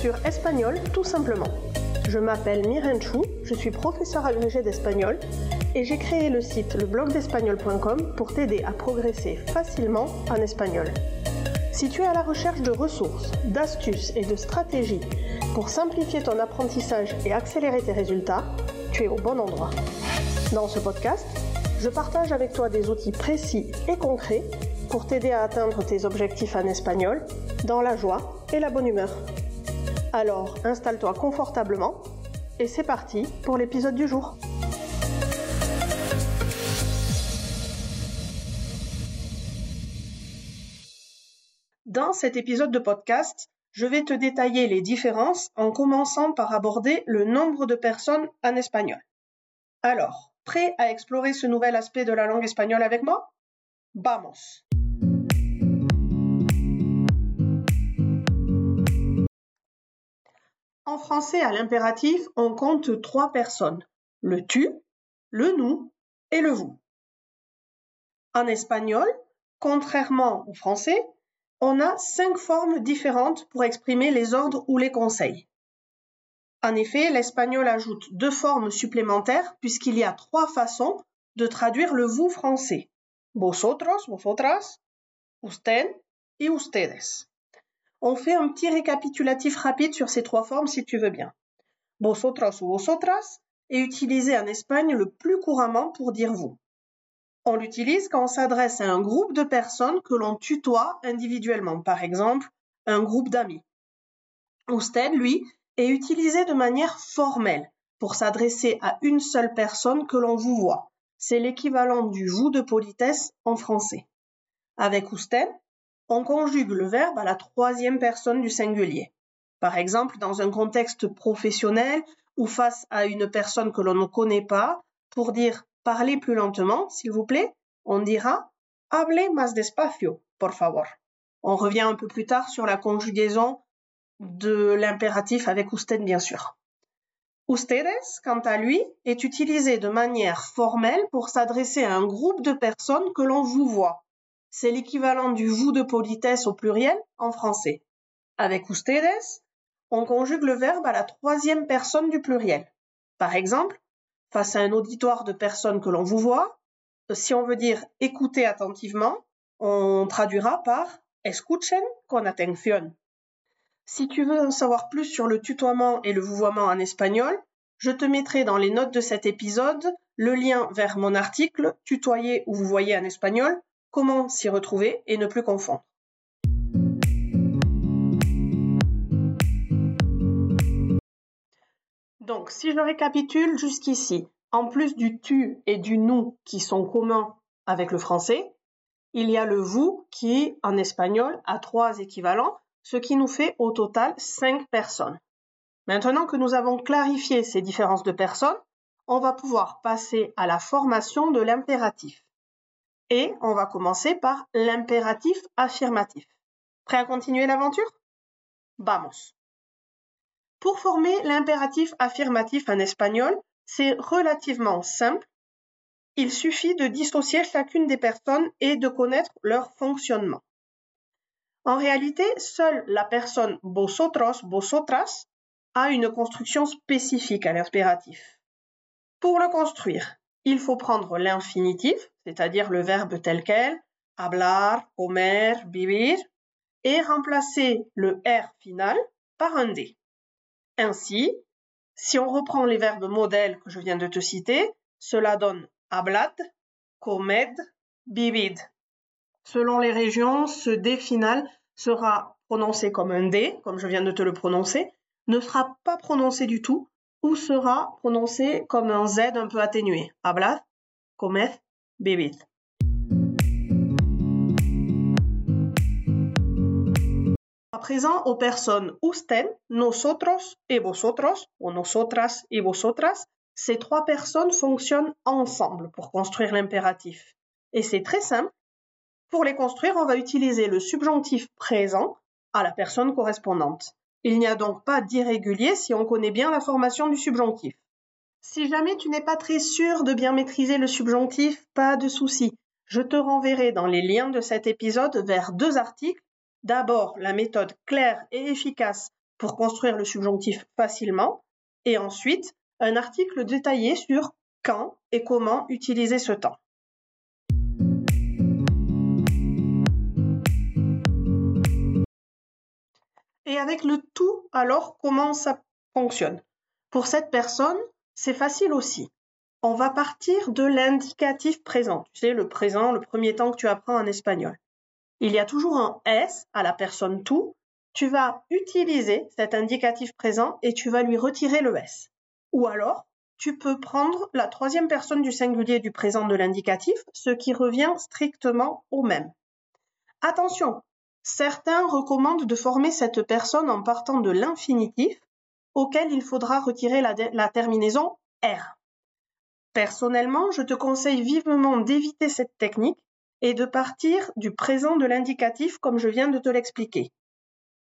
sur Espagnol tout simplement. Je m'appelle Miren Chou, je suis professeur agrégé d'espagnol et j'ai créé le site leblogdespagnol.com pour t'aider à progresser facilement en espagnol. Si tu es à la recherche de ressources, d'astuces et de stratégies pour simplifier ton apprentissage et accélérer tes résultats, tu es au bon endroit. Dans ce podcast, je partage avec toi des outils précis et concrets pour t'aider à atteindre tes objectifs en espagnol dans la joie et la bonne humeur. Alors, installe-toi confortablement et c'est parti pour l'épisode du jour. Dans cet épisode de podcast, je vais te détailler les différences en commençant par aborder le nombre de personnes en espagnol. Alors, prêt à explorer ce nouvel aspect de la langue espagnole avec moi? Vamos En français, à l'impératif, on compte trois personnes. Le tu, le nous et le vous. En espagnol, contrairement au français, on a cinq formes différentes pour exprimer les ordres ou les conseils. En effet, l'espagnol ajoute deux formes supplémentaires puisqu'il y a trois façons de traduire le vous français. Vosotros, vosotras, usted et ustedes. On fait un petit récapitulatif rapide sur ces trois formes si tu veux bien. Vosotros ou vosotras est utilisé en Espagne le plus couramment pour dire vous. On l'utilise quand on s'adresse à un groupe de personnes que l'on tutoie individuellement, par exemple un groupe d'amis. Usted, lui, est utilisé de manière formelle pour s'adresser à une seule personne que l'on vous voit. C'est l'équivalent du vous de politesse en français. Avec usted, on conjugue le verbe à la troisième personne du singulier. Par exemple, dans un contexte professionnel ou face à une personne que l'on ne connaît pas, pour dire parlez plus lentement, s'il vous plaît, on dira hable más despacio, por favor. On revient un peu plus tard sur la conjugaison de l'impératif avec usted, bien sûr. Ustedes, quant à lui, est utilisé de manière formelle pour s'adresser à un groupe de personnes que l'on vous voit, c'est l'équivalent du vous de politesse au pluriel en français. Avec ustedes, on conjugue le verbe à la troisième personne du pluriel. Par exemple, face à un auditoire de personnes que l'on vous voit, si on veut dire écouter attentivement, on traduira par escuchen con atención. Si tu veux en savoir plus sur le tutoiement et le vouvoiement en espagnol, je te mettrai dans les notes de cet épisode le lien vers mon article Tutoyer ou vous voyez en espagnol Comment s'y retrouver et ne plus confondre? Donc, si je récapitule jusqu'ici, en plus du tu et du nous qui sont communs avec le français, il y a le vous qui, en espagnol, a trois équivalents, ce qui nous fait au total cinq personnes. Maintenant que nous avons clarifié ces différences de personnes, on va pouvoir passer à la formation de l'impératif. Et on va commencer par l'impératif affirmatif. Prêt à continuer l'aventure? Vamos. Pour former l'impératif affirmatif en espagnol, c'est relativement simple. Il suffit de dissocier chacune des personnes et de connaître leur fonctionnement. En réalité, seule la personne vosotros, vosotras a une construction spécifique à l'impératif. Pour le construire, il faut prendre l'infinitif, c'est-à-dire le verbe tel quel, hablar, comer, vivir, et remplacer le R final par un D. Ainsi, si on reprend les verbes modèles que je viens de te citer, cela donne hablad, comed, vivid. Selon les régions, ce D final sera prononcé comme un D, comme je viens de te le prononcer, ne sera pas prononcé du tout, ou sera prononcé comme un Z un peu atténué. Hablad, comed, vivid. À présent, aux personnes usted, nosotros et vosotros, ou nosotras et vosotras, ces trois personnes fonctionnent ensemble pour construire l'impératif. Et c'est très simple. Pour les construire, on va utiliser le subjonctif présent à la personne correspondante. Il n'y a donc pas d'irrégulier si on connaît bien la formation du subjonctif. Si jamais tu n'es pas très sûr de bien maîtriser le subjonctif, pas de souci. Je te renverrai dans les liens de cet épisode vers deux articles. D'abord, la méthode claire et efficace pour construire le subjonctif facilement, et ensuite un article détaillé sur quand et comment utiliser ce temps. Et avec le tout, alors, comment ça fonctionne? Pour cette personne, c'est facile aussi. On va partir de l'indicatif présent. Tu sais, le présent, le premier temps que tu apprends en espagnol. Il y a toujours un S à la personne tout. Tu vas utiliser cet indicatif présent et tu vas lui retirer le S. Ou alors, tu peux prendre la troisième personne du singulier du présent de l'indicatif, ce qui revient strictement au même. Attention, Certains recommandent de former cette personne en partant de l'infinitif, auquel il faudra retirer la, terminaison R. Personnellement, je te conseille vivement d'éviter cette technique et de partir du présent de l'indicatif comme je viens de te l'expliquer.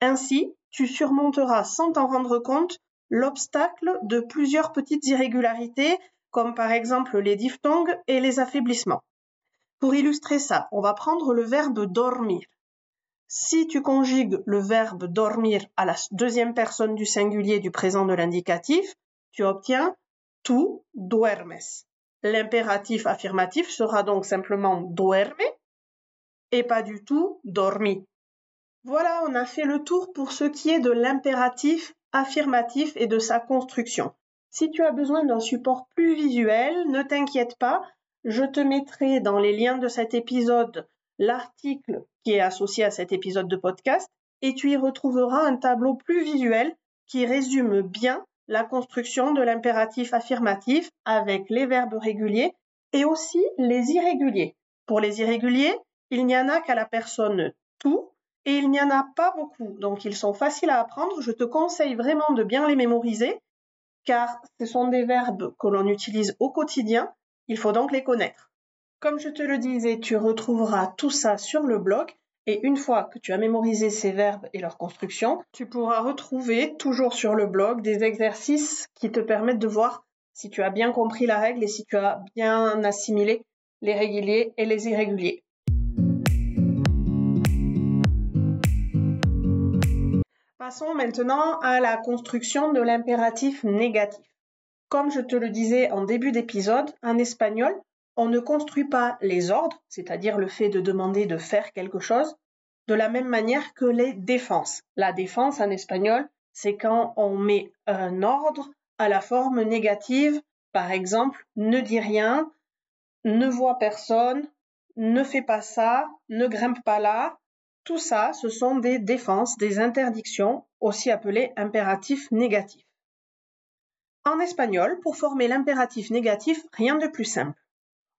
Ainsi, tu surmonteras sans t'en rendre compte l'obstacle de plusieurs petites irrégularités, comme par exemple les diphtongues et les affaiblissements. Pour illustrer ça, on va prendre le verbe dormir. Si tu conjugues le verbe dormir à la deuxième personne du singulier du présent de l'indicatif, tu obtiens tu duermes. L'impératif affirmatif sera donc simplement duerme et pas du tout dormi. Voilà, on a fait le tour pour ce qui est de l'impératif affirmatif et de sa construction. Si tu as besoin d'un support plus visuel, ne t'inquiète pas, je te mettrai dans les liens de cet épisode l'article qui est associé à cet épisode de podcast et tu y retrouveras un tableau plus visuel qui résume bien la construction de l'impératif affirmatif avec les verbes réguliers et aussi les irréguliers. Pour les irréguliers, il n'y en a qu'à la personne tout et il n'y en a pas beaucoup. Donc ils sont faciles à apprendre. Je te conseille vraiment de bien les mémoriser car ce sont des verbes que l'on utilise au quotidien. Il faut donc les connaître. Comme je te le disais, tu retrouveras tout ça sur le blog et une fois que tu as mémorisé ces verbes et leur construction, tu pourras retrouver toujours sur le blog des exercices qui te permettent de voir si tu as bien compris la règle et si tu as bien assimilé les réguliers et les irréguliers. Passons maintenant à la construction de l'impératif négatif. Comme je te le disais en début d'épisode, en espagnol, on ne construit pas les ordres, c'est-à-dire le fait de demander de faire quelque chose, de la même manière que les défenses. La défense en espagnol, c'est quand on met un ordre à la forme négative, par exemple, ne dis rien, ne vois personne, ne fais pas ça, ne grimpe pas là. Tout ça, ce sont des défenses, des interdictions, aussi appelées impératifs négatifs. En espagnol, pour former l'impératif négatif, rien de plus simple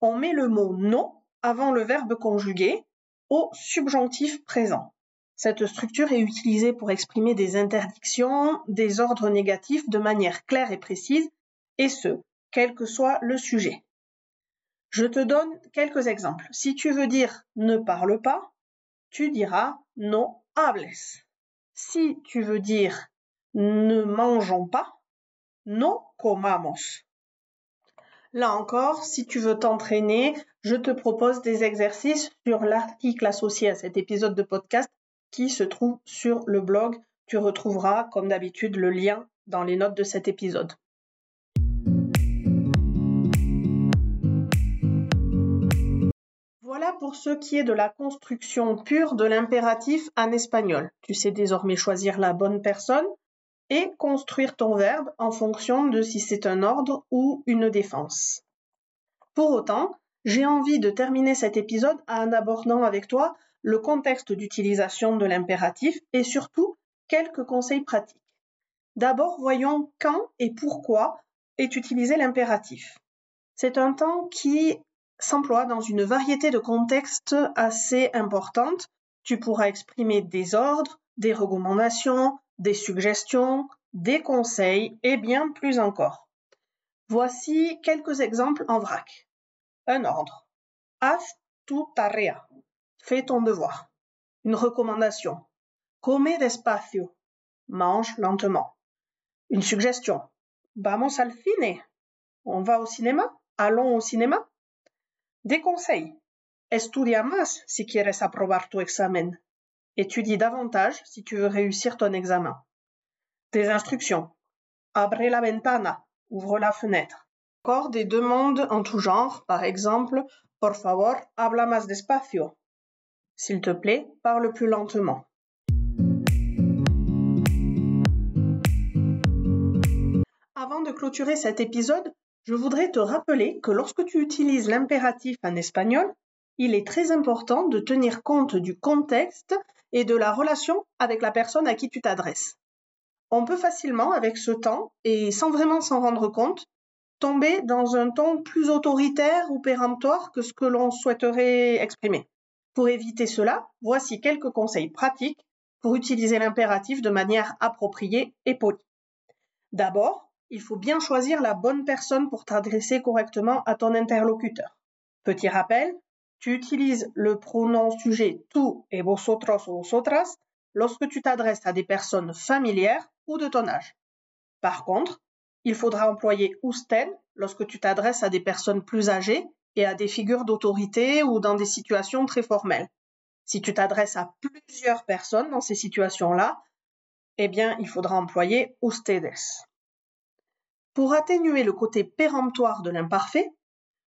on met le mot non avant le verbe conjugué au subjonctif présent. Cette structure est utilisée pour exprimer des interdictions, des ordres négatifs de manière claire et précise, et ce, quel que soit le sujet. Je te donne quelques exemples. Si tu veux dire ne parle pas, tu diras no hables. Si tu veux dire ne mangeons pas, no comamos. Là encore, si tu veux t'entraîner, je te propose des exercices sur l'article associé à cet épisode de podcast qui se trouve sur le blog. Tu retrouveras, comme d'habitude, le lien dans les notes de cet épisode. Voilà pour ce qui est de la construction pure de l'impératif en espagnol. Tu sais désormais choisir la bonne personne et construire ton verbe en fonction de si c'est un ordre ou une défense. Pour autant, j'ai envie de terminer cet épisode en abordant avec toi le contexte d'utilisation de l'impératif et surtout quelques conseils pratiques. D'abord, voyons quand et pourquoi est utilisé l'impératif. C'est un temps qui s'emploie dans une variété de contextes assez importantes. Tu pourras exprimer des ordres, des recommandations, des suggestions, des conseils et bien plus encore. Voici quelques exemples en vrac. Un ordre. Haz tu tarea. Fais ton devoir. Une recommandation. Come despacio. Mange lentement. Une suggestion. Vamos al cine. On va au cinéma? Allons au cinéma? Des conseils. Estudia más si quieres aprobar tu examen. Étudie davantage si tu veux réussir ton examen. Tes instructions. Abre la ventana. Ouvre la fenêtre. Encore des demandes en tout genre, par exemple, por favor, habla más despacio. S'il te plaît, parle plus lentement. Avant de clôturer cet épisode, je voudrais te rappeler que lorsque tu utilises l'impératif en espagnol, il est très important de tenir compte du contexte et de la relation avec la personne à qui tu t'adresses. On peut facilement, avec ce temps, et sans vraiment s'en rendre compte, tomber dans un ton plus autoritaire ou péremptoire que ce que l'on souhaiterait exprimer. Pour éviter cela, voici quelques conseils pratiques pour utiliser l'impératif de manière appropriée et polie. D'abord, il faut bien choisir la bonne personne pour t'adresser correctement à ton interlocuteur. Petit rappel, tu utilises le pronom sujet tu et vosotros ou vosotras lorsque tu t'adresses à des personnes familières ou de ton âge. Par contre, il faudra employer usted lorsque tu t'adresses à des personnes plus âgées et à des figures d'autorité ou dans des situations très formelles. Si tu t'adresses à plusieurs personnes dans ces situations-là, eh bien, il faudra employer ustedes. Pour atténuer le côté péremptoire de l'imparfait,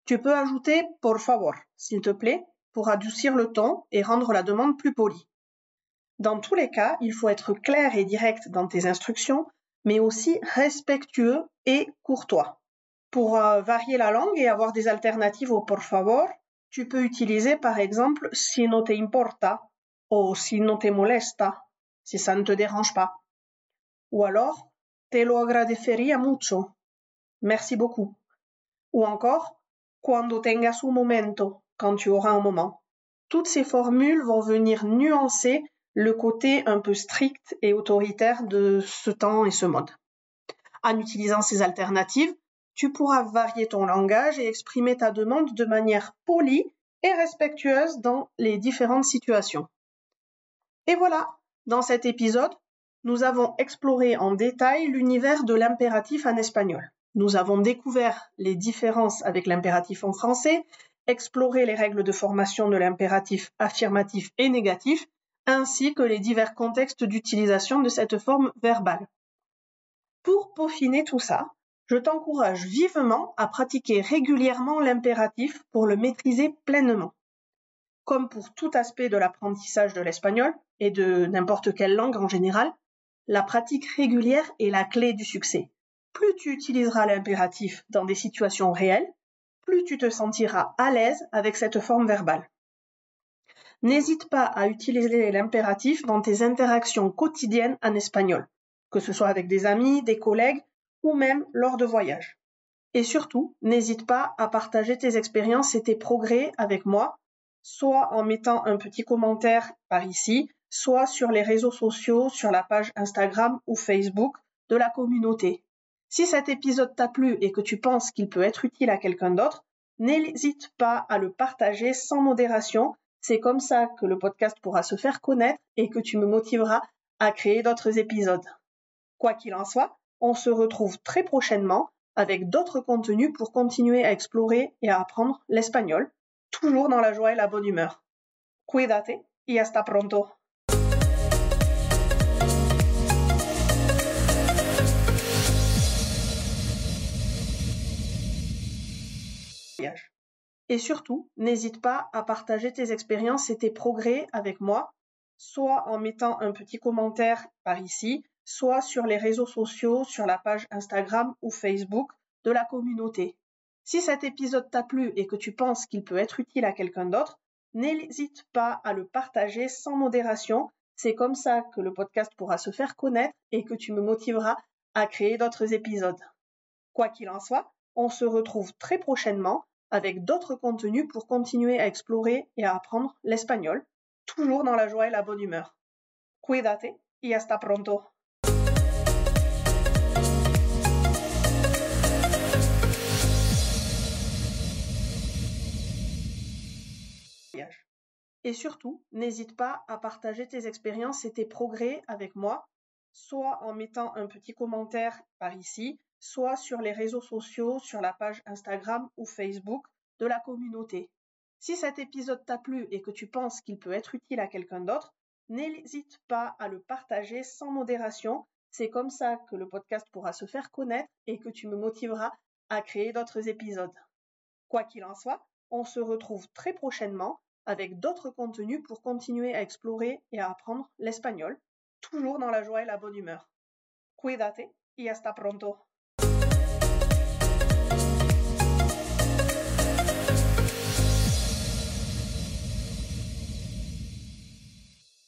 tu peux ajouter por favor, s'il te plaît, pour adoucir le ton et rendre la demande plus polie. Dans tous les cas, il faut être clair et direct dans tes instructions, mais aussi respectueux et courtois. Pour euh, varier la langue et avoir des alternatives au por favor, tu peux utiliser par exemple si no te importa ou si no te molesta, si ça ne te dérange pas. Ou alors te lo agradecería mucho. Merci beaucoup. Ou encore, cuando tengas un momento, quand tu auras un moment. Toutes ces formules vont venir nuancer le côté un peu strict et autoritaire de ce temps et ce mode. En utilisant ces alternatives, tu pourras varier ton langage et exprimer ta demande de manière polie et respectueuse dans les différentes situations. Et voilà, dans cet épisode, nous avons exploré en détail l'univers de l'impératif en espagnol. Nous avons découvert les différences avec l'impératif en français, exploré les règles de formation de l'impératif affirmatif et négatif, ainsi que les divers contextes d'utilisation de cette forme verbale. Pour peaufiner tout ça, je t'encourage vivement à pratiquer régulièrement l'impératif pour le maîtriser pleinement. Comme pour tout aspect de l'apprentissage de l'espagnol et de n'importe quelle langue en général, la pratique régulière est la clé du succès. Plus tu utiliseras l'impératif dans des situations réelles, plus tu te sentiras à l'aise avec cette forme verbale. N'hésite pas à utiliser l'impératif dans tes interactions quotidiennes en espagnol, que ce soit avec des amis, des collègues ou même lors de voyages. Et surtout, n'hésite pas à partager tes expériences et tes progrès avec moi, soit en mettant un petit commentaire par ici, soit sur les réseaux sociaux, sur la page Instagram ou Facebook de la communauté. Si cet épisode t'a plu et que tu penses qu'il peut être utile à quelqu'un d'autre, n'hésite pas à le partager sans modération. C'est comme ça que le podcast pourra se faire connaître et que tu me motiveras à créer d'autres épisodes. Quoi qu'il en soit, on se retrouve très prochainement avec d'autres contenus pour continuer à explorer et à apprendre l'espagnol, toujours dans la joie et la bonne humeur. Cuídate y hasta pronto. Et surtout, n'hésite pas à partager tes expériences et tes progrès avec moi, soit en mettant un petit commentaire par ici, soit sur les réseaux sociaux, sur la page Instagram ou Facebook de la communauté. Si cet épisode t'a plu et que tu penses qu'il peut être utile à quelqu'un d'autre, n'hésite pas à le partager sans modération. C'est comme ça que le podcast pourra se faire connaître et que tu me motiveras à créer d'autres épisodes. Quoi qu'il en soit, on se retrouve très prochainement avec d'autres contenus pour continuer à explorer et à apprendre l'espagnol, toujours dans la joie et la bonne humeur. Cuídate y hasta pronto. Et surtout, n'hésite pas à partager tes expériences et tes progrès avec moi, soit en mettant un petit commentaire par ici, soit sur les réseaux sociaux, sur la page Instagram ou Facebook de la communauté. Si cet épisode t'a plu et que tu penses qu'il peut être utile à quelqu'un d'autre, n'hésite pas à le partager sans modération. C'est comme ça que le podcast pourra se faire connaître et que tu me motiveras à créer d'autres épisodes. Quoi qu'il en soit, on se retrouve très prochainement avec d'autres contenus pour continuer à explorer et à apprendre l'espagnol, toujours dans la joie et la bonne humeur. Cuídate y hasta pronto.